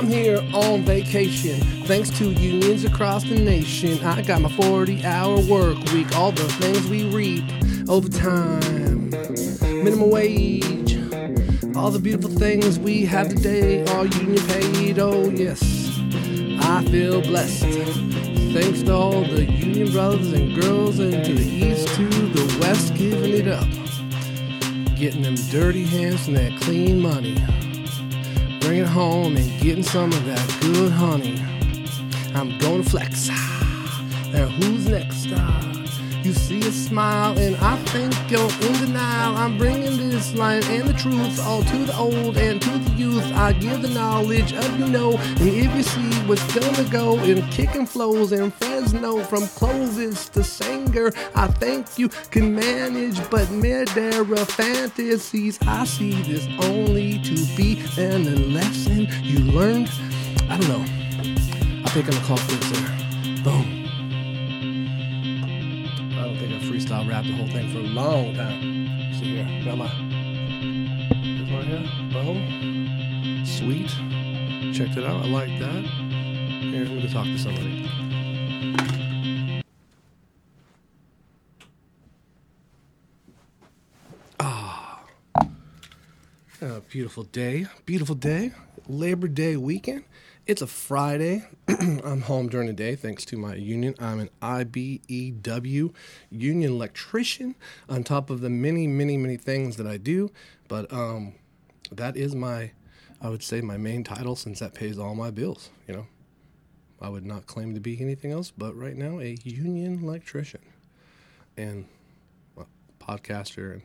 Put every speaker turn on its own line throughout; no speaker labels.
I'm here on vacation. Thanks to unions across the nation, I got my 40 hour work week. All the things we reap overtime, minimum wage. All the beautiful things we have today are union paid. Oh, yes, I feel blessed. Thanks to all the union brothers and girls, and to the east, to the west, giving it up. Getting them dirty hands and that clean money. Bring it home and getting some of that good honey. I'm gonna flex. Now who's next? Uh, You see a smile and I think you're in denial. I'm bringing this lion and the truth all to the old and to the youth. I give the knowledge of you know. And if you see what's gonna go in kicking flows in Fresno from Clovis to Sanger, I think you can manage. But Madera fantasies, I see this only to be and a lesson you learned. I don't know. I think I'm gonna call quits there. Boom. Rap the whole thing for a long time. See here, got my this one here. Sweet. Checked it out. I like that. Here, let me go talk to somebody. Ah. A beautiful day. Beautiful day. Labor Day weekend. It's a Friday. I'm home during the day thanks to my union. I'm an IBEW union electrician on top of the many, many, many things that I do. But um, that is my, I would say, my main title since that pays all my bills. You know, I would not claim to be anything else, but right now, a union electrician and well, podcaster and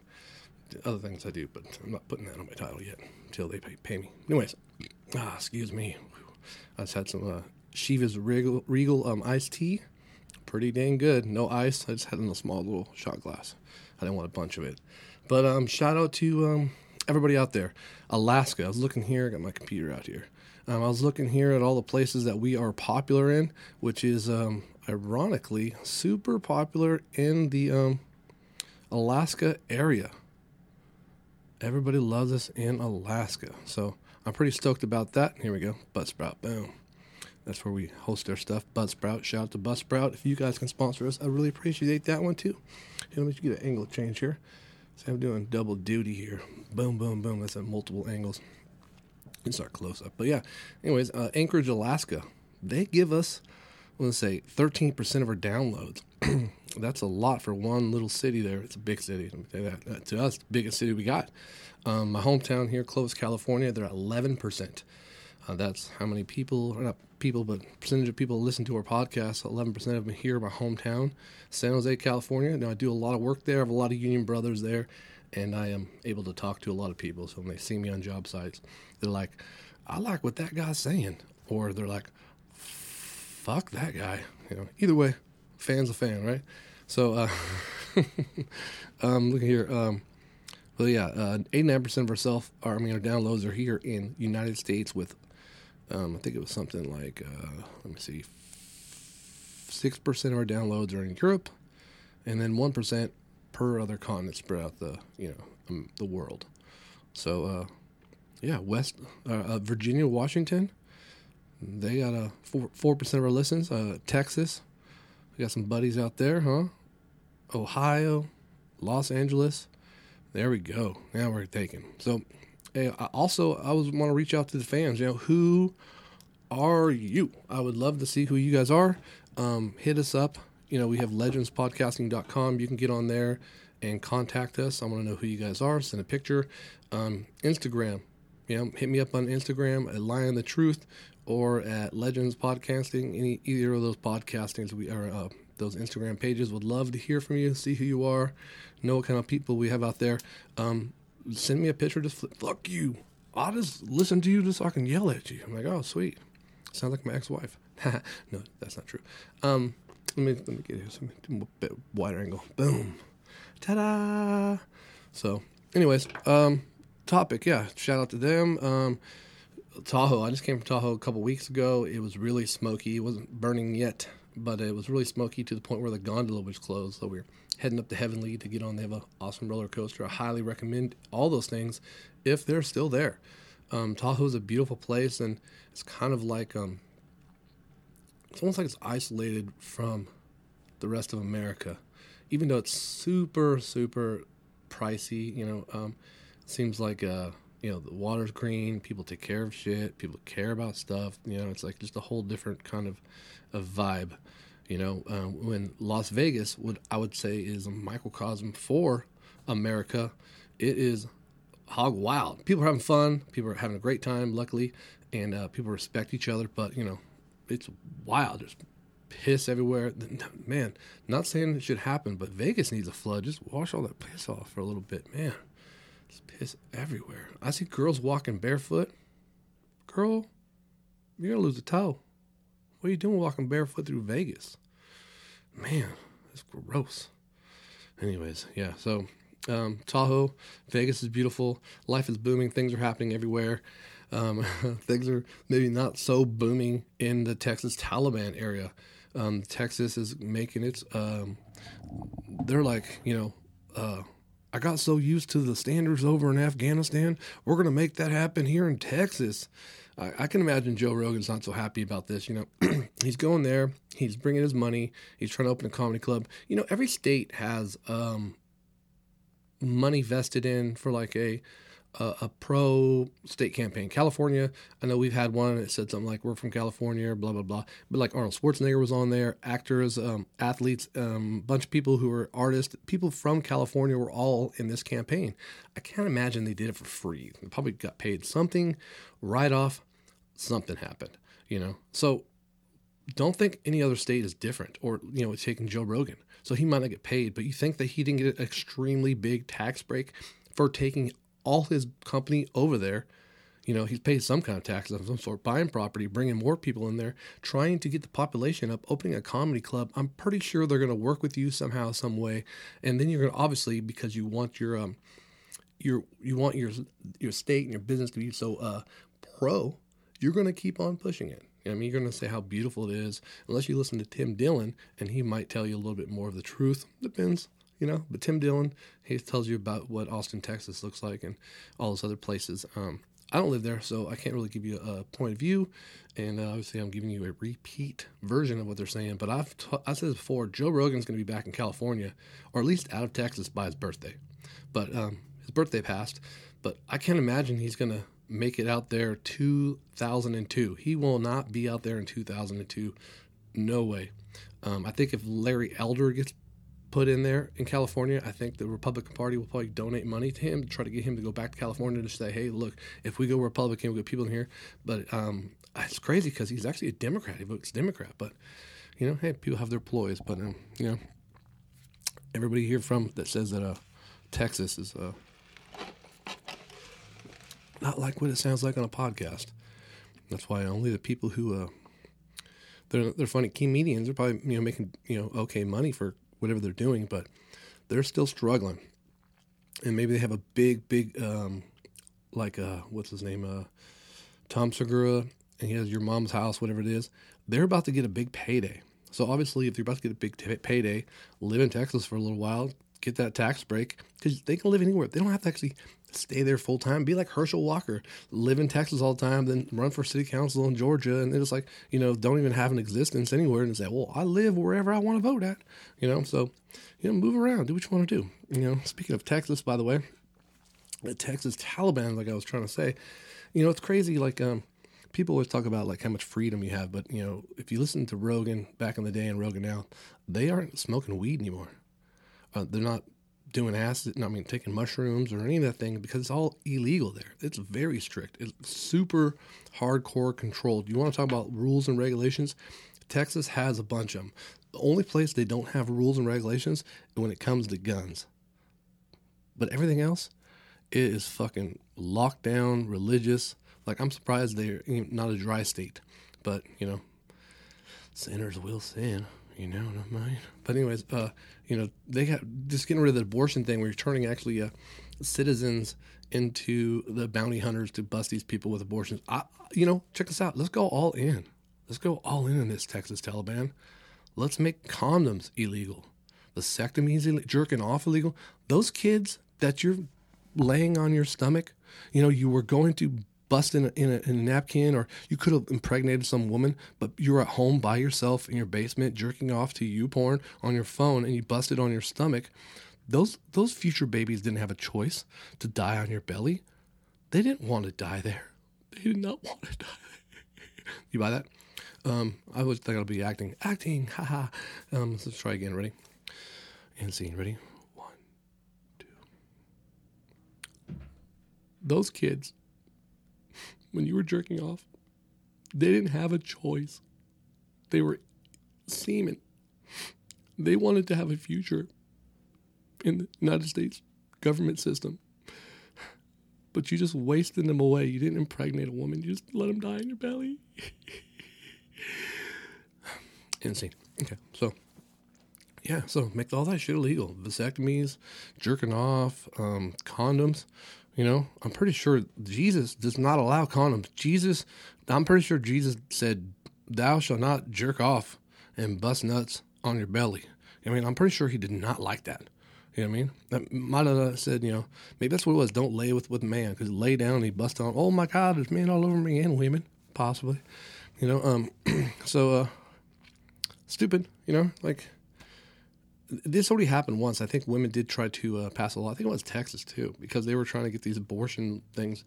the other things I do, but I'm not putting that on my title yet until they pay, pay me. Anyways, ah, excuse me. I just had some uh, Chivas Regal, Regal um, iced tea. Pretty dang good. No ice. I just had in a small little shot glass. I didn't want a bunch of it. But um, shout out to um, everybody out there. Alaska. I was looking here. I got my computer out here. Um, I was looking here at all the places that we are popular in, which is um, ironically super popular in the um, Alaska area. Everybody loves us in Alaska. So I'm pretty stoked about that. Here we go. Buzzsprout. Boom. That's where we host our stuff. Buzzsprout. Shout out to Buzzsprout. If you guys can sponsor us, I really appreciate that one too. Here, let me get an angle change here. So I'm doing double duty here. Boom, boom, boom. That's at multiple angles. It's our close up. But yeah, anyways, uh, Anchorage, Alaska. They give us, I let's say, 13% of our downloads. That's a lot for one little city there. It's a big city. Let me you that. To us, the biggest city we got. Um, my hometown here, Clovis, California, they're at 11%. Uh, that's how many people, or not people, but percentage of people listen to our podcast. 11% of them here in my hometown, San Jose, California. Now, I do a lot of work there. I have a lot of union brothers there, and I am able to talk to a lot of people. So when they see me on job sites, they're like, I like what that guy's saying. Or they're like, fuck that guy. You know, either way, fan's a fan, right? So, uh, um, look here. Um, well, yeah, uh, 89% of our self, I mean, our downloads are here in United States with, um, I think it was something like, uh, let me see, 6% of our downloads are in Europe, and then 1% per other continent spread out the, you know, um, the world. So, uh, yeah, West, uh, uh, Virginia, Washington, they got a 4, 4% of our listens. Uh, Texas, we got some buddies out there, huh? Ohio, Los Angeles. There we go. Now we're taking. So, hey, I also, I was want to reach out to the fans. You know, who are you? I would love to see who you guys are. Um, hit us up. You know, we have legendspodcasting.com. You can get on there and contact us. I want to know who you guys are. Send a picture. Um, Instagram. You know, hit me up on Instagram at Lion the Truth or at Legends Podcasting. Any either of those podcastings we are uh, those Instagram pages. Would love to hear from you, see who you are, know what kind of people we have out there. Um, send me a picture. Just flip, fuck you. I'll just listen to you just so I can yell at you. I'm like, oh sweet, sounds like my ex-wife. no, that's not true. Um, let me let me get here some a bit wider angle. Boom, ta-da. So, anyways, um, topic. Yeah, shout out to them. Um, Tahoe. I just came from Tahoe a couple weeks ago. It was really smoky. It wasn't burning yet, but it was really smoky to the point where the gondola was closed. So we are heading up to Heavenly to get on. They have an awesome roller coaster. I highly recommend all those things if they're still there. Um, Tahoe is a beautiful place, and it's kind of like um, it's almost like it's isolated from the rest of America, even though it's super super pricey. You know, um, seems like uh, you know the water's green, people take care of shit, people care about stuff. You know, it's like just a whole different kind of, of vibe. You know, um, when Las Vegas would I would say is a microcosm for America. It is hog wild. People are having fun. People are having a great time. Luckily, and uh, people respect each other. But you know, it's wild. There's piss everywhere. Man, not saying it should happen, but Vegas needs a flood. Just wash all that piss off for a little bit, man. There's piss everywhere. I see girls walking barefoot. Girl, you're gonna lose a toe. What are you doing walking barefoot through Vegas? Man, it's gross. Anyways, yeah, so um, Tahoe, Vegas is beautiful. Life is booming. Things are happening everywhere. Um, things are maybe not so booming in the Texas Taliban area. Um, Texas is making its. Um, they're like, you know, uh, I got so used to the standards over in Afghanistan. We're going to make that happen here in Texas. I, I, can imagine Joe Rogan's not so happy about this. You know, he's going there. He's bringing his money. He's trying to open a comedy club. You know, every state has um, money vested in for like a a, a pro state campaign. California, I know we've had one that said something like "We're from California," blah blah blah. But like Arnold Schwarzenegger was on there, actors, um, athletes, a um, bunch of people who were artists, people from California were all in this campaign. I can't imagine they did it for free. They probably got paid something right off. Something happened, you know. So don't think any other state is different, or you know, taking Joe Rogan. So he might not get paid, but you think that he didn't get an extremely big tax break for taking all his company over there. You know, he's paid some kind of taxes of some sort, buying property, bringing more people in there, trying to get the population up, opening a comedy club. I'm pretty sure they're going to work with you somehow, some way, and then you're going to obviously because you want your um, your you want your your state and your business to be so uh pro, you're going to keep on pushing it. I mean, you're going to say how beautiful it is, unless you listen to Tim Dillon, and he might tell you a little bit more of the truth. Depends you know. But Tim Dillon, he tells you about what Austin, Texas looks like and all those other places. Um, I don't live there, so I can't really give you a point of view. And uh, obviously, I'm giving you a repeat version of what they're saying. But I've t- I said before, Joe Rogan's going to be back in California, or at least out of Texas by his birthday. But um, his birthday passed. But I can't imagine he's going to make it out there 2002. He will not be out there in 2002. No way. Um, I think if Larry Elder gets put in there in California, I think the Republican Party will probably donate money to him to try to get him to go back to California to say, hey, look, if we go Republican, we get people in here. But um, it's crazy because he's actually a Democrat. He votes Democrat. But, you know, hey, people have their ploys. But, um, you know, everybody here from that says that uh, Texas is uh, not like what it sounds like on a podcast. That's why only the people who uh, they're they're funny comedians are probably you know making you know okay money for whatever they're doing, but they're still struggling. And maybe they have a big, big, um, like, uh, what's his name? Uh, Tom Segura, and he has your mom's house, whatever it is. They're about to get a big payday. So obviously, if you're about to get a big t- payday, live in Texas for a little while, get that tax break because they can live anywhere. They don't have to actually stay there full time. Be like Herschel Walker, live in Texas all the time, then run for city council in Georgia, and it's like you know don't even have an existence anywhere, and say, well, I live wherever I want to vote at, you know. So you know, move around, do what you want to do. You know, speaking of Texas, by the way, the Texas Taliban, like I was trying to say, you know, it's crazy. Like um, people always talk about like how much freedom you have, but you know, if you listen to Rogan back in the day and Rogan now, they aren't smoking weed anymore. Uh, they're not doing acid, I mean, taking mushrooms or any of that thing because it's all illegal there. It's very strict. It's super hardcore controlled. You want to talk about rules and regulations? Texas has a bunch of them. The only place they don't have rules and regulations when it comes to guns. But everything else, it is fucking locked down, religious. Like I'm surprised they're not a dry state, but you know, sinners will sin. You know I mean? But anyways, uh, you know, they got just getting rid of the abortion thing where you're turning actually uh, citizens into the bounty hunters to bust these people with abortions. I, you know, check this out. Let's go all in. Let's go all in on this Texas Taliban. Let's make condoms illegal. Vasectomies illegal, jerking off illegal. Those kids that you're laying on your stomach, you know, you were going to bust in a, in, a, in a napkin, or you could have impregnated some woman, but you're at home by yourself in your basement jerking off to you porn on your phone, and you busted on your stomach. Those those future babies didn't have a choice to die on your belly. They didn't want to die there. They did not want to die there. you buy that? Um, I was think I'll be acting, acting, haha. Um, let's try again. Ready? And scene. Ready? One, two. Those kids, when you were jerking off, they didn't have a choice. They were semen. They wanted to have a future in the United States government system. But you just wasted them away. You didn't impregnate a woman. You just let them die in your belly. Insane. Okay, so yeah, so make all that shit illegal. Vasectomies, jerking off, um, condoms. You know, I'm pretty sure Jesus does not allow condoms. Jesus, I'm pretty sure Jesus said, "Thou shalt not jerk off and bust nuts on your belly." I mean, I'm pretty sure he did not like that. You know what I mean? That might have said, you know, maybe that's what it was. Don't lay with with man because lay down and he bust on. Oh my God, there's men all over me and women, possibly. You know, um, so uh, stupid. You know, like this already happened once. I think women did try to uh, pass a law. I think it was Texas too, because they were trying to get these abortion things.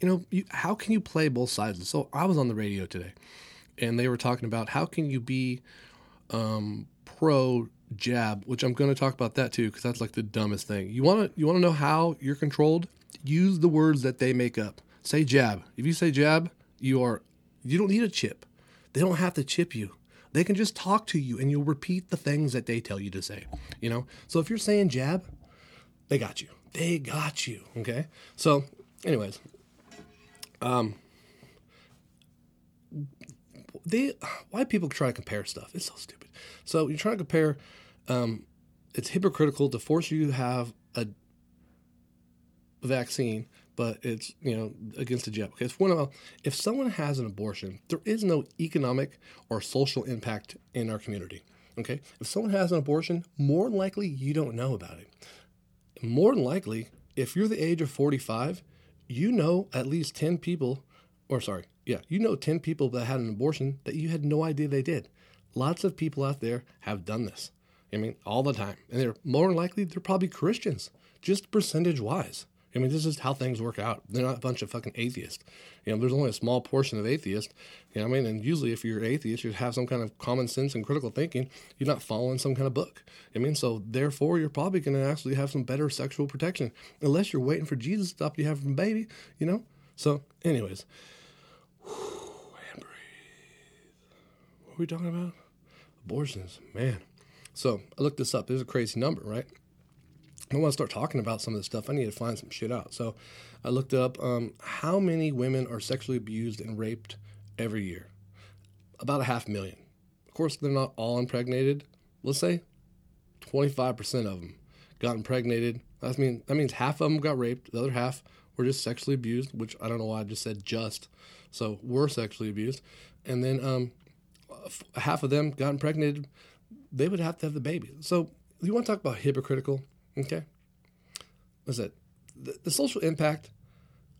You know, you, how can you play both sides? So I was on the radio today, and they were talking about how can you be um, pro jab, which I'm going to talk about that too, because that's like the dumbest thing. You want to you want to know how you're controlled? Use the words that they make up. Say jab. If you say jab, you are you don't need a chip. They don't have to chip you. They can just talk to you and you'll repeat the things that they tell you to say. You know? So if you're saying jab, they got you. They got you. Okay? So, anyways, um they why people try to compare stuff. It's so stupid. So you're trying to compare um it's hypocritical to force you to have a vaccine but it's you know against the jab. Okay, it's one of if someone has an abortion, there is no economic or social impact in our community. Okay, if someone has an abortion, more than likely you don't know about it. More than likely, if you're the age of 45, you know at least 10 people, or sorry, yeah, you know 10 people that had an abortion that you had no idea they did. Lots of people out there have done this. I mean, all the time, and they're more than likely they're probably Christians, just percentage wise. I mean, this is how things work out. They're not a bunch of fucking atheists. You know, there's only a small portion of atheists. You know what I mean? And usually, if you're atheist, you have some kind of common sense and critical thinking. You're not following some kind of book. I mean, so therefore, you're probably going to actually have some better sexual protection, unless you're waiting for Jesus to stop you having a baby. You know. So, anyways, and breathe. What are we talking about? Abortions, man. So I looked this up. There's a crazy number, right? I want to start talking about some of this stuff. I need to find some shit out. So I looked up um, how many women are sexually abused and raped every year. About a half million. Of course, they're not all impregnated. Let's say 25% of them got impregnated. That means, that means half of them got raped. The other half were just sexually abused, which I don't know why I just said just. So were sexually abused. And then um, half of them got impregnated. They would have to have the baby. So you want to talk about hypocritical? Okay. What's it? The, the social impact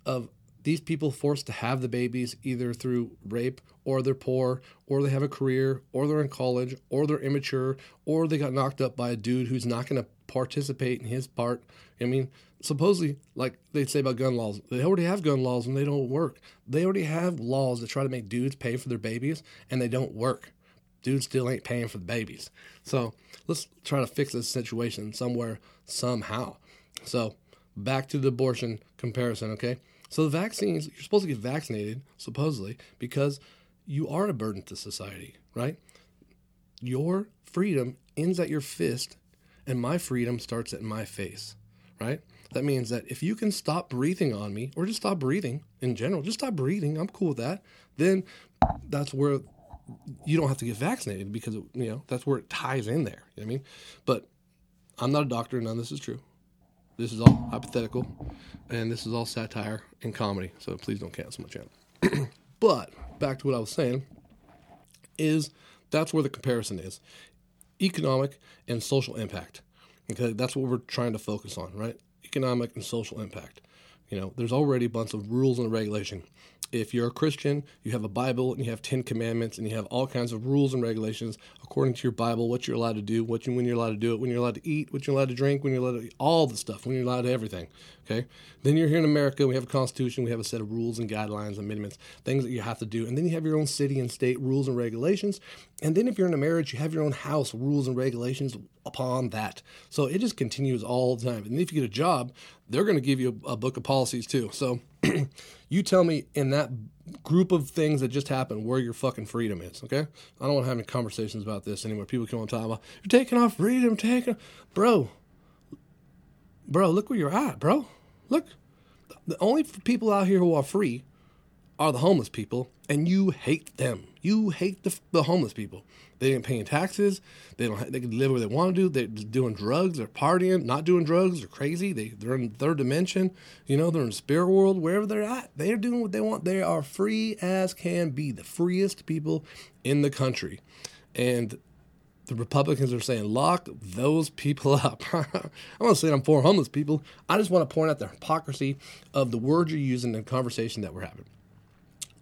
of these people forced to have the babies either through rape or they're poor or they have a career or they're in college or they're immature or they got knocked up by a dude who's not going to participate in his part. I mean, supposedly, like they say about gun laws, they already have gun laws and they don't work. They already have laws that try to make dudes pay for their babies and they don't work. Dudes still ain't paying for the babies. So let's try to fix this situation somewhere, somehow. So back to the abortion comparison, okay? So the vaccines, you're supposed to get vaccinated, supposedly, because you are a burden to society, right? Your freedom ends at your fist, and my freedom starts at my face, right? That means that if you can stop breathing on me, or just stop breathing in general, just stop breathing, I'm cool with that, then that's where you don't have to get vaccinated because it, you know that's where it ties in there. You know I mean, but I'm not a doctor. None of this is true. This is all hypothetical, and this is all satire and comedy. So please don't cancel my channel. but back to what I was saying is that's where the comparison is economic and social impact. Okay, that's what we're trying to focus on, right? Economic and social impact. You know, there's already a bunch of rules and regulation. If you're a Christian, you have a Bible and you have Ten Commandments and you have all kinds of rules and regulations according to your Bible, what you're allowed to do, what you, when you're allowed to do it, when you're allowed to eat, what you're allowed to drink, when you're allowed to all the stuff, when you're allowed to everything. Okay. Then you're here in America. We have a constitution. We have a set of rules and guidelines and things that you have to do. And then you have your own city and state rules and regulations. And then if you're in a marriage, you have your own house rules and regulations upon that. So it just continues all the time. And if you get a job, they're going to give you a, a book of policies too. So you tell me in that group of things that just happened where your fucking freedom is, okay? I don't want to have any conversations about this anymore. People come on talk about, you're taking off freedom, taking, bro, bro, look where you're at, bro. Look, the only people out here who are free are the homeless people, and you hate them. You hate the, the homeless people. They ain't paying taxes. They don't. They can live where they want to do. They're doing drugs. They're partying. Not doing drugs. They're crazy. They they're in third dimension. You know, they're in spirit world. Wherever they're at, they're doing what they want. They are free as can be. The freest people in the country, and the Republicans are saying lock those people up. I'm not saying I'm for homeless people. I just want to point out the hypocrisy of the words you're using in the conversation that we're having.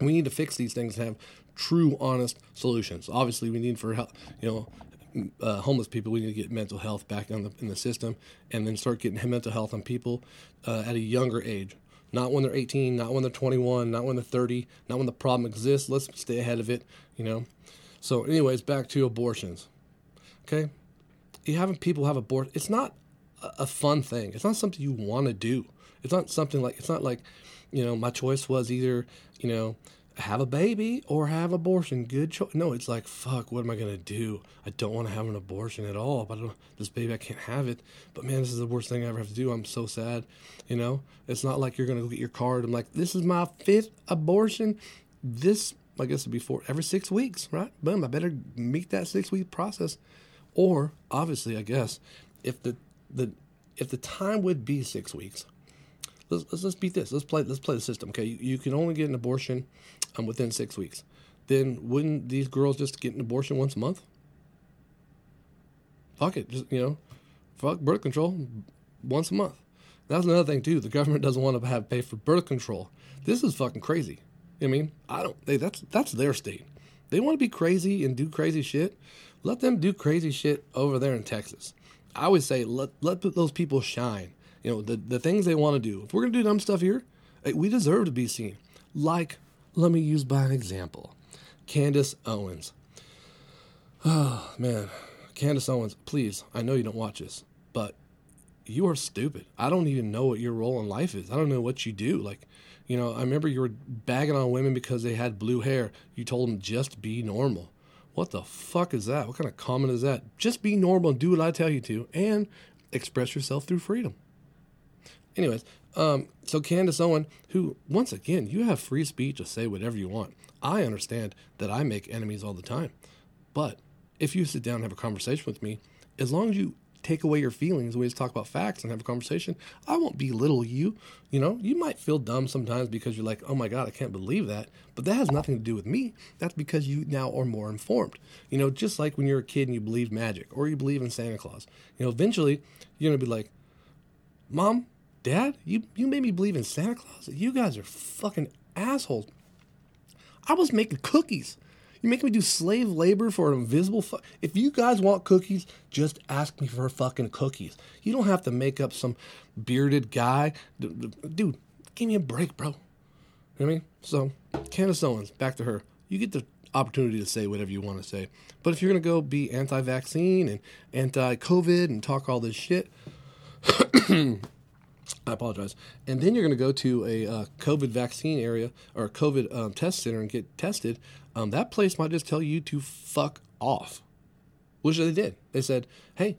We need to fix these things and have true, honest solutions. Obviously, we need for help, you know, uh, homeless people. We need to get mental health back the, in the system, and then start getting mental health on people uh, at a younger age. Not when they're 18, not when they're 21, not when they're 30, not when the problem exists. Let's stay ahead of it, you know. So, anyways, back to abortions. Okay, you having people have abortion. It's not a fun thing. It's not something you want to do. It's not something like it's not like, you know, my choice was either, you know, have a baby or have abortion. Good choice. No, it's like fuck. What am I gonna do? I don't want to have an abortion at all. But this baby, I can't have it. But man, this is the worst thing I ever have to do. I'm so sad. You know, it's not like you're gonna go get your card. I'm like, this is my fifth abortion. This, I guess, it'd be four every six weeks, right? Boom. I better meet that six week process. Or obviously, I guess, if the the if the time would be six weeks, let's, let's, let's beat this. Let's play let's play the system. Okay, you, you can only get an abortion um, within six weeks. Then wouldn't these girls just get an abortion once a month? Fuck it, just you know, fuck birth control once a month. That's another thing too. The government doesn't want to have pay for birth control. This is fucking crazy. I mean, I don't. They, that's that's their state. They want to be crazy and do crazy shit. Let them do crazy shit over there in Texas. I always say let let those people shine. You know the the things they want to do. If we're gonna do dumb stuff here, we deserve to be seen. Like, let me use by an example, Candace Owens. Oh man, Candace Owens, please. I know you don't watch this, but you are stupid. I don't even know what your role in life is. I don't know what you do. Like, you know, I remember you were bagging on women because they had blue hair. You told them just be normal. What the fuck is that? What kind of comment is that? Just be normal and do what I tell you to and express yourself through freedom. Anyways, um, so Candace Owen, who, once again, you have free speech to say whatever you want. I understand that I make enemies all the time. But if you sit down and have a conversation with me, as long as you take away your feelings, we just talk about facts and have a conversation, I won't belittle you. You know, you might feel dumb sometimes because you're like, oh my God, I can't believe that. But that has nothing to do with me. That's because you now are more informed. You know, just like when you're a kid and you believe magic or you believe in Santa Claus. You know, eventually you're going to be like, Mom, Dad, you, you made me believe in Santa Claus? You guys are fucking assholes. I was making cookies. You making me do slave labor for an invisible. Fu- if you guys want cookies, just ask me for fucking cookies. You don't have to make up some bearded guy, dude. Give me a break, bro. You know what I mean? So, Candace Owens, back to her. You get the opportunity to say whatever you want to say. But if you're going to go be anti vaccine and anti COVID and talk all this shit, I apologize. And then you're going to go to a uh, COVID vaccine area or a COVID um, test center and get tested. Um, that place might just tell you to fuck off, which they did. They said, hey,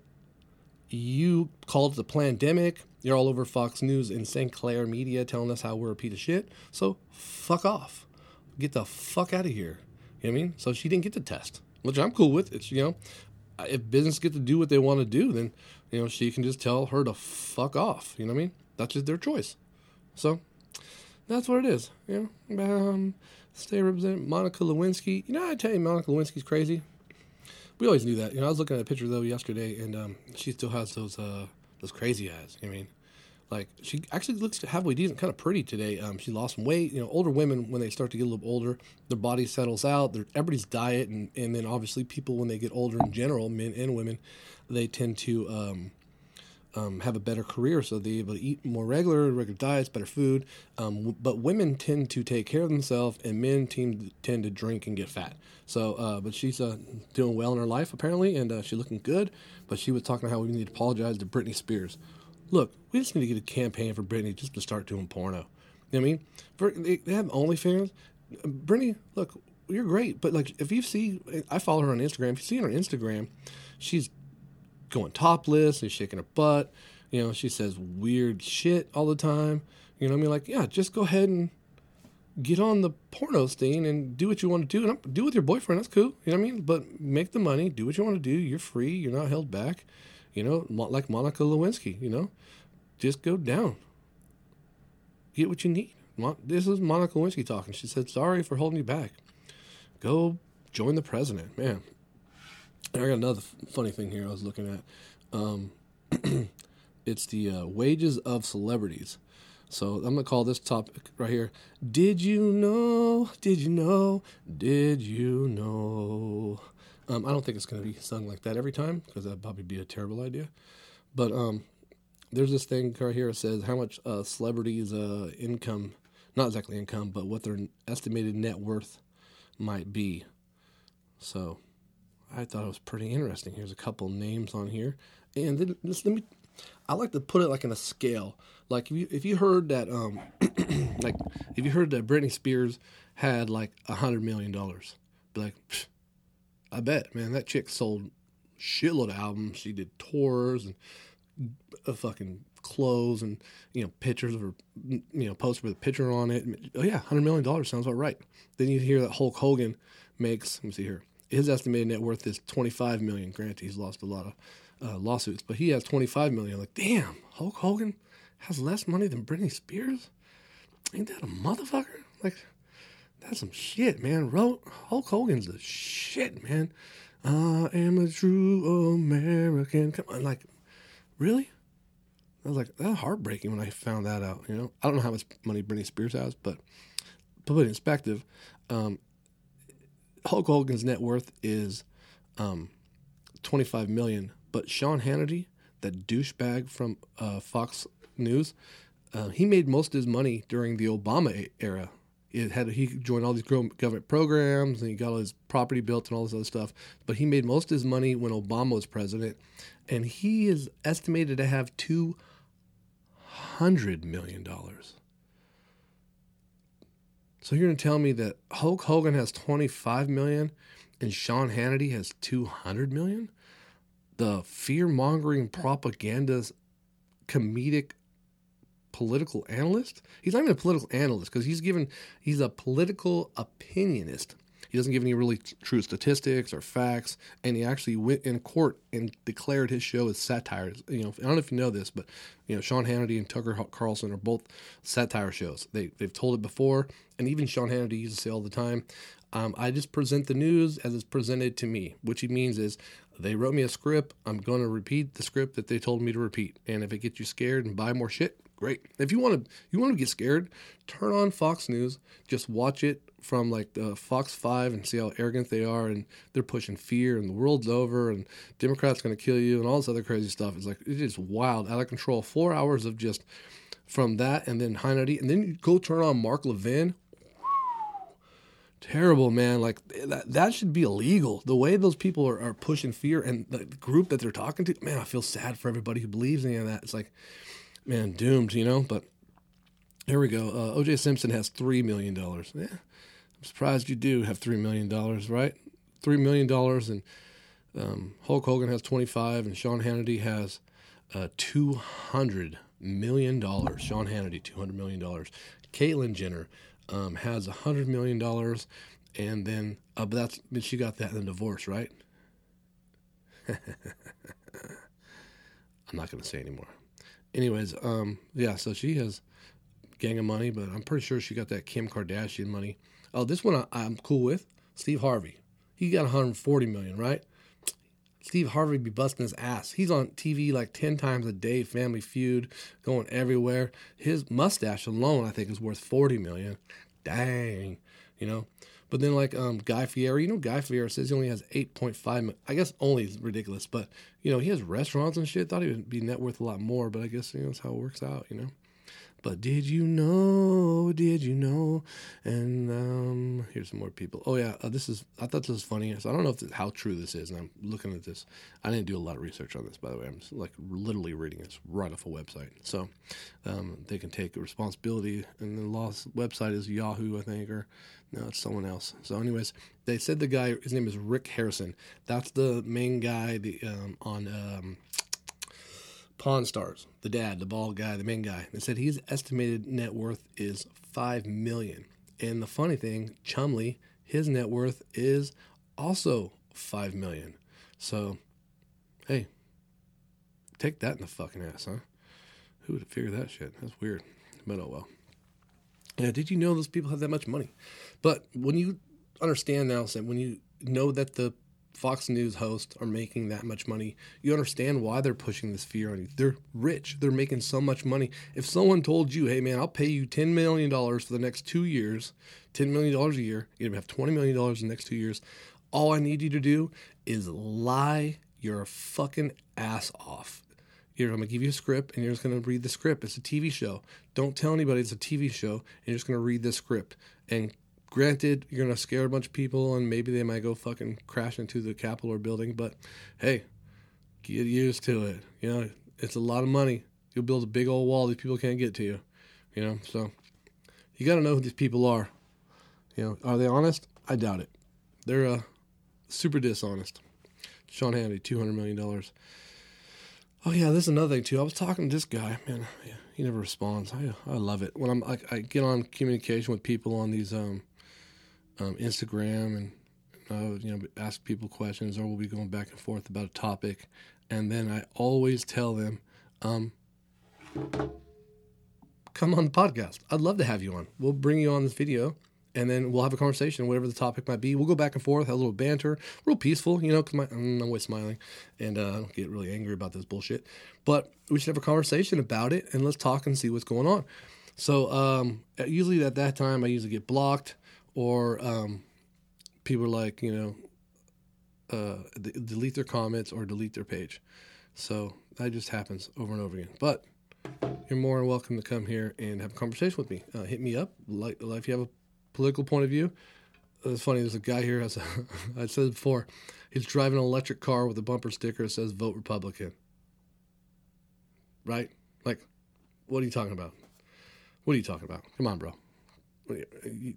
you called the pandemic. You're all over Fox News and Sinclair Media telling us how we're a piece of shit. So fuck off. Get the fuck out of here. You know what I mean? So she didn't get the test, which I'm cool with. It's, you know, if business get to do what they want to do, then, you know, she can just tell her to fuck off. You know what I mean? That's just their choice. So that's what it is. You know, um, stay represent Monica Lewinsky. You know, I tell you, Monica Lewinsky's crazy. We always knew that. You know, I was looking at a picture though yesterday, and um, she still has those uh, those crazy eyes. You know I mean, Like she actually looks halfway decent, kind of pretty today. Um, she lost some weight. You know, older women when they start to get a little older, their body settles out. Their everybody's diet, and and then obviously people when they get older in general, men and women, they tend to um, um, have a better career, so they're able to eat more regular, regular diets, better food. Um, but women tend to take care of themselves, and men tend tend to drink and get fat. So, uh, but she's uh, doing well in her life apparently, and uh, she's looking good. But she was talking about how we need to apologize to Britney Spears. Look, we just need to get a campaign for Britney just to start doing porno. You know what I mean? For, they, they have OnlyFans. Britney, look, you're great, but like if you see, I follow her on Instagram. If you see her on Instagram, she's going topless and shaking her butt. You know, she says weird shit all the time. You know what I mean? Like, yeah, just go ahead and get on the porno scene and do what you want to do. And do with your boyfriend. That's cool. You know what I mean? But make the money. Do what you want to do. You're free. You're not held back. You know, like Monica Lewinsky. You know, just go down. Get what you need. This is Monica Lewinsky talking. She said, "Sorry for holding you back. Go join the president, man." I got another funny thing here I was looking at. Um, it's the uh, wages of celebrities. So I'm to call this topic right here. Did you know? Did you know? Did you know? Um, I don't think it's going to be sung like that every time because that'd probably be a terrible idea. But um, there's this thing right here that says how much uh, celebrities' uh, income, not exactly income, but what their estimated net worth might be. So I thought it was pretty interesting. Here's a couple names on here, and then just let me. I like to put it like in a scale. Like if you if you heard that um like if you heard that Britney Spears had like a hundred million dollars, be like, I bet man that chick sold shitload of albums. She did tours and a fucking clothes and you know pictures of her you know poster with a picture on it. Oh yeah, hundred million dollars sounds about right. Then you hear that Hulk Hogan makes. Let me see here his estimated net worth is 25 million. Granted, he's lost a lot of uh, lawsuits, but he has 25 million. Like, damn, Hulk Hogan has less money than Britney Spears. Ain't that a motherfucker? Like, that's some shit, man. Hulk Hogan's the shit, man. I am a true American. Come on, like, really? I was like, that's heartbreaking when I found that out. You know, I don't know how much money Britney Spears has, but put it in perspective, um, Hulk Hogan's net worth is um, 25 million, but Sean Hannity, that douchebag from uh, Fox News, uh, he made most of his money during the Obama era. It had he joined all these government programs and he got all his property built and all this other stuff. But he made most of his money when Obama was president, and he is estimated to have two hundred million dollars. So you're going to tell me that Hulk Hogan has 25 million and Sean Hannity has 200 million? The fear mongering propaganda's comedic political analyst? He's not even a political analyst because he's given he's a political opinionist. He doesn't give any really true statistics or facts, and he actually went in court and declared his show as satire. You know, I don't know if you know this, but you know, Sean Hannity and Tucker Carlson are both satire shows. They they've told it before, and even Sean Hannity used to say all the time, um, "I just present the news as it's presented to me," which he means is they wrote me a script. I'm going to repeat the script that they told me to repeat, and if it gets you scared and buy more shit, great. If you want to, you want to get scared, turn on Fox News. Just watch it from like the Fox Five and see how arrogant they are, and they're pushing fear, and the world's over, and Democrats going to kill you, and all this other crazy stuff. It's like it is wild, out of control. Four hours of just from that, and then Hannity, and then you go turn on Mark Levin. Terrible, man. Like that, that should be illegal. The way those people are, are pushing fear and the group that they're talking to, man, I feel sad for everybody who believes any of that. It's like, man, doomed, you know. But here we go. Uh, O.J. Simpson has three million dollars. Yeah, I'm surprised you do have $3 million, right? $3 million, and um, Hulk Hogan has 25 and Sean Hannity has uh, $200 million. Sean Hannity, $200 million. Caitlyn Jenner um, has $100 million, and then, uh, but that's, but she got that in the divorce, right? I'm not going to say anymore. Anyways, um, yeah, so she has gang of money, but I'm pretty sure she got that Kim Kardashian money. Oh, this one I, am cool with. Steve Harvey. He got 140 million, right? Steve Harvey be busting his ass. He's on TV like 10 times a day, Family Feud, going everywhere. His mustache alone, I think, is worth 40 million. Dang, you know? But then, like um, Guy Fieri, you know, Guy Fieri says he only has 8.5. I guess only is ridiculous, but you know, he has restaurants and shit. Thought he would be net worth a lot more, but I guess you know that's how it works out, you know. But did you know? Did you know? And um, here's some more people. Oh yeah, uh, this is. I thought this was funny. So I don't know if this, how true this is. And I'm looking at this. I didn't do a lot of research on this, by the way. I'm just, like literally reading this right off a website. So um, they can take responsibility. And the last website is Yahoo, I think, or no, it's someone else. So, anyways, they said the guy. His name is Rick Harrison. That's the main guy. The um, on. Pawn Stars, the dad, the bald guy, the main guy. They said his estimated net worth is five million. And the funny thing, Chumlee, his net worth is also five million. So, hey, take that in the fucking ass, huh? Who would have figured that shit? That's weird. But oh well. Yeah, did you know those people have that much money? But when you understand now, when you know that the Fox News hosts are making that much money, you understand why they're pushing this fear on you. They're rich. They're making so much money. If someone told you, hey man, I'll pay you $10 million for the next two years, $10 million a year, you're to have $20 million in the next two years, all I need you to do is lie your fucking ass off. I'm to give you a script and you're just to read the script. It's a TV show. Don't tell anybody it's a TV show. And you're just to read the script and Granted, you're gonna scare a bunch of people, and maybe they might go fucking crash into the Capitol or building. But hey, get used to it. You know, it's a lot of money. You'll build a big old wall; these people can't get to you. You know, so you got to know who these people are. You know, are they honest? I doubt it. They're uh, super dishonest. Sean Hannity, two hundred million dollars. Oh yeah, this is another thing too. I was talking to this guy, man. Yeah, he never responds. I I love it when I'm I, I get on communication with people on these um um, Instagram and uh, you know ask people questions, or we'll be going back and forth about a topic, and then I always tell them, um, "Come on the podcast. I'd love to have you on. We'll bring you on this video." And then we'll have a conversation, whatever the topic might be. We'll go back and forth, have a little banter, real peaceful, you know, because I'm always smiling and uh, I don't get really angry about this bullshit. But we should have a conversation about it and let's talk and see what's going on. So um, usually at that time, I usually get blocked or um, people like, you know, uh, delete their comments or delete their page. So that just happens over and over again. But you're more than welcome to come here and have a conversation with me. Uh, hit me up. Like, if you have a political point of view. It's funny. There's a guy here. Has a, I said before, he's driving an electric car with a bumper sticker that says "Vote Republican." Right? Like, what are you talking about? What are you talking about? Come on, bro. You,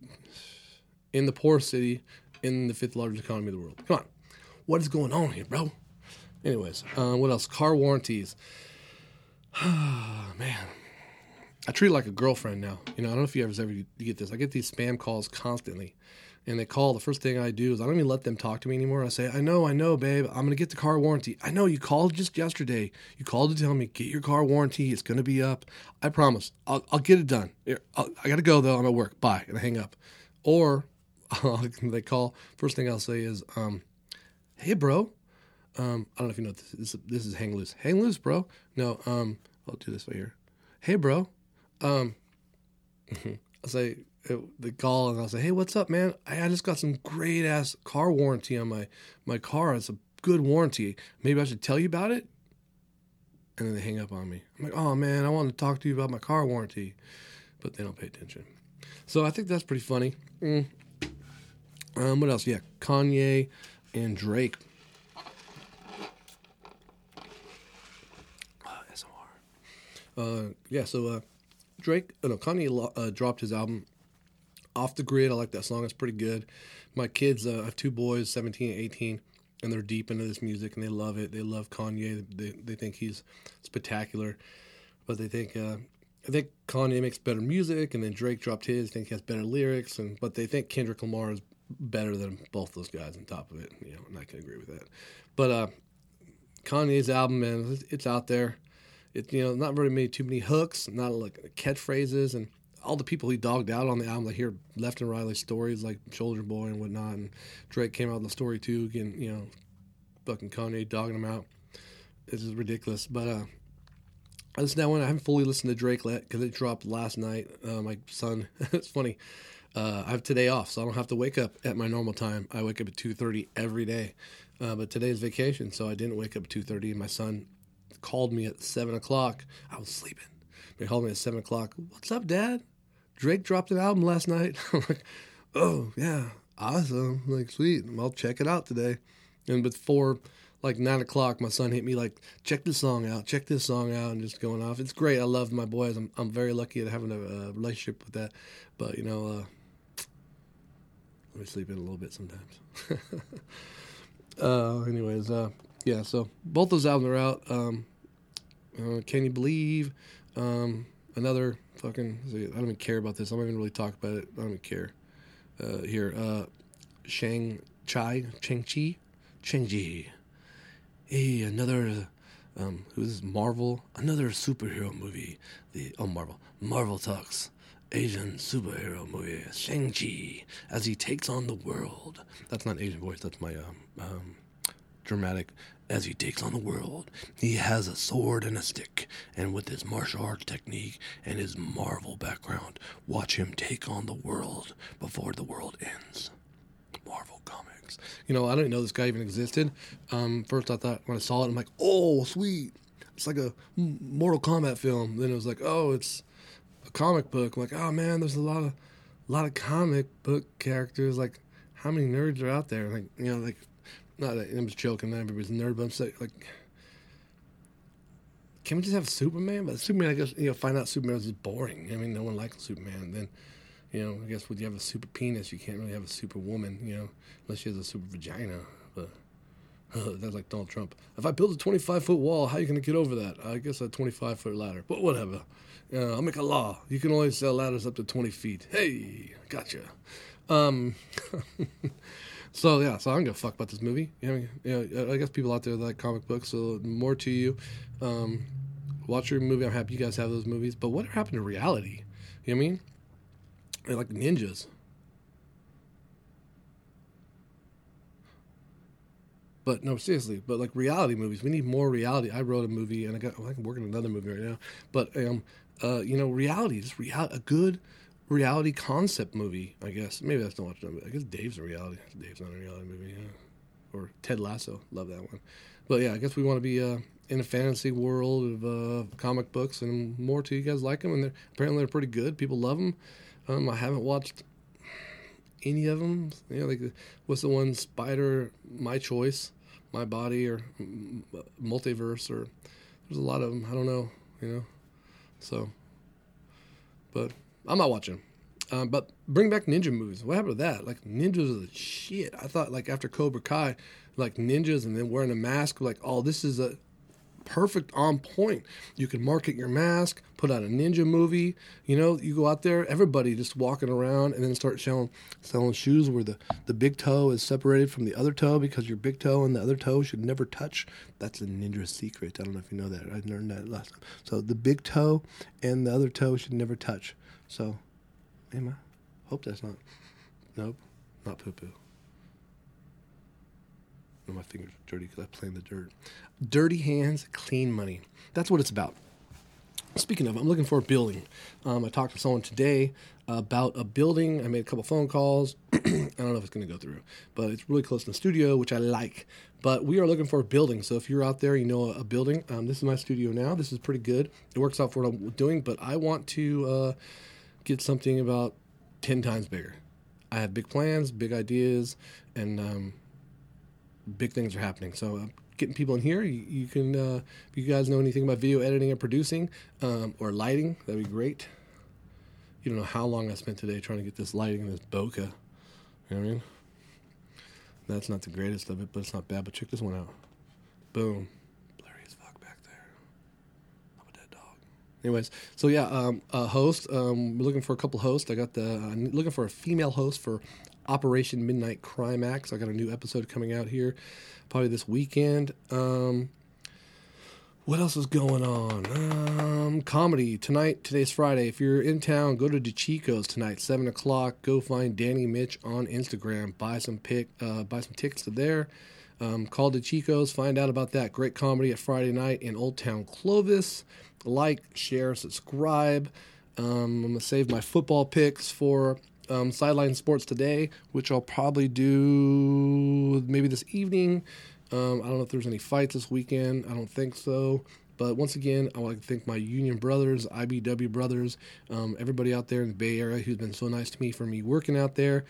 in the poorest city in the fifth largest economy of the world. Come on. What is going on here, bro? Anyways, uh, what else? Car warranties. Man, I treat it like a girlfriend now. You know, I don't know if you ever ever get this. I get these spam calls constantly, and they call. The first thing I do is I don't even let them talk to me anymore. I say, "I know, I know, babe. I'm gonna get the car warranty. I know you called just yesterday. You called to tell me get your car warranty. It's gonna be up. I promise. I'll, I'll get it done. I'll, I gotta go though. I'm at work. Bye." And I hang up. Or they call. First thing I'll say is, um, "Hey, bro." Um, I don't know if you know this. This, this is hang loose. Hang loose, bro. No. Um, I'll do this right here. Hey, bro. Um, I'll say uh, the call and I'll say, "Hey, what's up, man? I, I just got some great ass car warranty on my my car. It's a good warranty. Maybe I should tell you about it." And then they hang up on me. I'm like, "Oh man, I want to talk to you about my car warranty," but they don't pay attention. So I think that's pretty funny. Mm. Um, what else? Yeah, Kanye and Drake. Uh, uh, yeah, so uh, Drake, uh, no, Kanye uh, dropped his album Off the Grid. I like that song. It's pretty good. My kids, uh, I have two boys, 17 and 18, and they're deep into this music and they love it. They love Kanye. They, they think he's spectacular, but they think uh, I think Kanye makes better music, and then Drake dropped his. I Think he has better lyrics, and but they think Kendrick Lamar is better than both those guys on top of it. You know, and I can agree with that. But uh, Kanye's album, man, it's out there. It's you know not very many too many hooks, not like catchphrases, and all the people he dogged out on the album. I hear left and right like stories like Soulja Boy and whatnot, and Drake came out in the story too, again, you know, fucking Kanye dogging him out. This is ridiculous. But uh, I listened to that one. I haven't fully listened to Drake yet because it dropped last night. Uh, my son, it's funny. Uh, I have today off, so I don't have to wake up at my normal time. I wake up at two thirty every day. Uh, but today is vacation, so I didn't wake up at two thirty. My son called me at seven o'clock. I was sleeping. He called me at seven o'clock. What's up, Dad? Drake dropped an album last night. I'm like, oh yeah, awesome. I'm like sweet. I'll check it out today. And before like nine o'clock, my son hit me like, check this song out, check this song out, and just going off. It's great. I love my boys. I'm I'm very lucky at having a, a relationship with that. But you know, uh, me sleep in a little bit sometimes. uh, anyways, uh, yeah. So both those albums are out. Um, uh, Can you believe? Um, another fucking. I don't even care about this. I'm not even really talk about it. I don't even care. Uh, here, uh, Shang Chai, Cheng Chi, Cheng Ji. Hey, another. Um, who's Marvel? Another superhero movie. The oh Marvel, Marvel talks. Asian superhero movie, Shang-Chi, as he takes on the world. That's not Asian voice, that's my um, um, dramatic. As he takes on the world, he has a sword and a stick, and with his martial arts technique and his Marvel background, watch him take on the world before the world ends. Marvel Comics. You know, I didn't know this guy even existed. Um, first, I thought when I saw it, I'm like, oh, sweet. It's like a Mortal Kombat film. Then it was like, oh, it's a comic book. I'm like, oh man, there's a lot of, a lot of comic book characters. Like, how many nerds are out there? Like, you know, like, not that I'm just joking. Not everybody's nerd, but I'm saying, like, can we just have Superman? But Superman, I guess, you know, find out Superman is boring. I mean, no one likes Superman. Then, you know, I guess when you have a super penis, you can't really have a super woman, you know, unless she has a super vagina. But uh, that's like Donald Trump. If I build a 25 foot wall, how are you going to get over that? I guess a 25 foot ladder. But whatever. I'll make a law. You can only sell ladders up to 20 feet. Hey, gotcha. Um, so yeah, so I'm gonna fuck about this movie. You know, you know, I guess people out there like comic books, so more to you. Um, watch your movie. I'm happy you guys have those movies. But what happened to reality? You know what I mean? They're like ninjas. But no, seriously. But like reality movies, we need more reality. I wrote a movie, and I got I'm working another movie right now. But um, uh, you know, reality, just real a good reality concept movie. I guess maybe that's not much. I guess Dave's a reality. Dave's not a reality movie. Yeah. Or Ted Lasso, love that one. But yeah, I guess we want to be uh, in a fantasy world of uh, comic books and more too. You guys like them, and they're apparently they're pretty good. People love them. Um, I haven't watched any of them. You know, like what's the one Spider? My choice, my body, or multiverse, or there's a lot of them. I don't know. You know, so. But I'm not watching. Um, but bring back ninja movies. What happened to that? Like ninjas are the shit. I thought like after Cobra Kai, like ninjas and then wearing a mask, like oh this is a perfect on point. You can market your mask, put out a ninja movie. You know, you go out there, everybody just walking around, and then start selling selling shoes where the the big toe is separated from the other toe because your big toe and the other toe should never touch. That's a ninja secret. I don't know if you know that. I learned that last time. So the big toe and the other toe should never touch. So, am I? Hope that's not. Nope, not poo poo. My fingers are dirty because I play in the dirt. Dirty hands, clean money. That's what it's about. Speaking of, I'm looking for a building. Um, I talked to someone today about a building. I made a couple phone calls. I don't know if it's going to go through, but it's really close to the studio, which I like. But we are looking for a building. So if you're out there, you know a building. Um, this is my studio now. This is pretty good. It works out for what I'm doing, but I want to. Uh, get something about 10 times bigger. I have big plans, big ideas, and um, big things are happening. So, uh, getting people in here, you, you can, uh, if you guys know anything about video editing and producing um, or lighting, that'd be great. You don't know how long I spent today trying to get this lighting in this bokeh. You know what I mean? That's not the greatest of it, but it's not bad. But check this one out. Boom. Blurry as fuck back there. I'm a dead dog. Anyways, so yeah, um, a host. Um, we're looking for a couple hosts. I got the I'm looking for a female host for Operation Midnight Climax. I got a new episode coming out here, probably this weekend. Um, what else is going on? Um, comedy tonight. Today's Friday. If you're in town, go to DeChico's tonight, seven o'clock. Go find Danny Mitch on Instagram. Buy some pick. Uh, buy some tickets to there. Um, call the Chicos, find out about that great comedy at Friday night in Old Town Clovis. Like, share, subscribe. Um, I'm gonna save my football picks for um, Sideline Sports today, which I'll probably do maybe this evening. Um, I don't know if there's any fights this weekend. I don't think so. But once again, I want to thank my union brothers, IBEW brothers, um, everybody out there in the Bay Area who's been so nice to me for me working out there.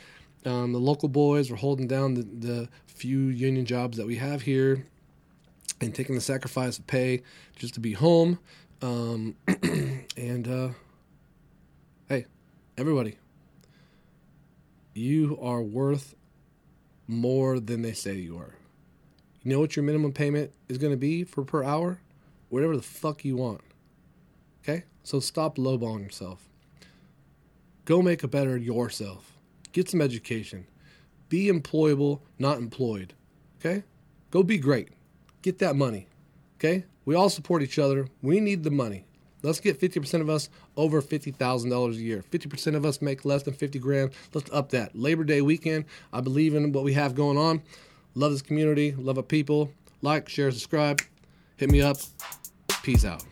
Um, the local boys are holding down the, the few union jobs that we have here and taking the sacrifice of pay just to be home. Um, and uh, hey, everybody, you are worth more than they say you are. You know what your minimum payment is going to be for per hour? Whatever the fuck you want. Okay? So stop lowballing yourself. Go make a better yourself. Get some education. Be employable, not employed. Okay? Go be great. Get that money. Okay? We all support each other. We need the money. Let's get 50% of us over $50,000 a year. 50% of us make less than 50 grand. Let's up that. Labor Day weekend, I believe in what we have going on. Love this community, love our people. Like, share, subscribe. Hit me up. Peace out.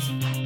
Thanks.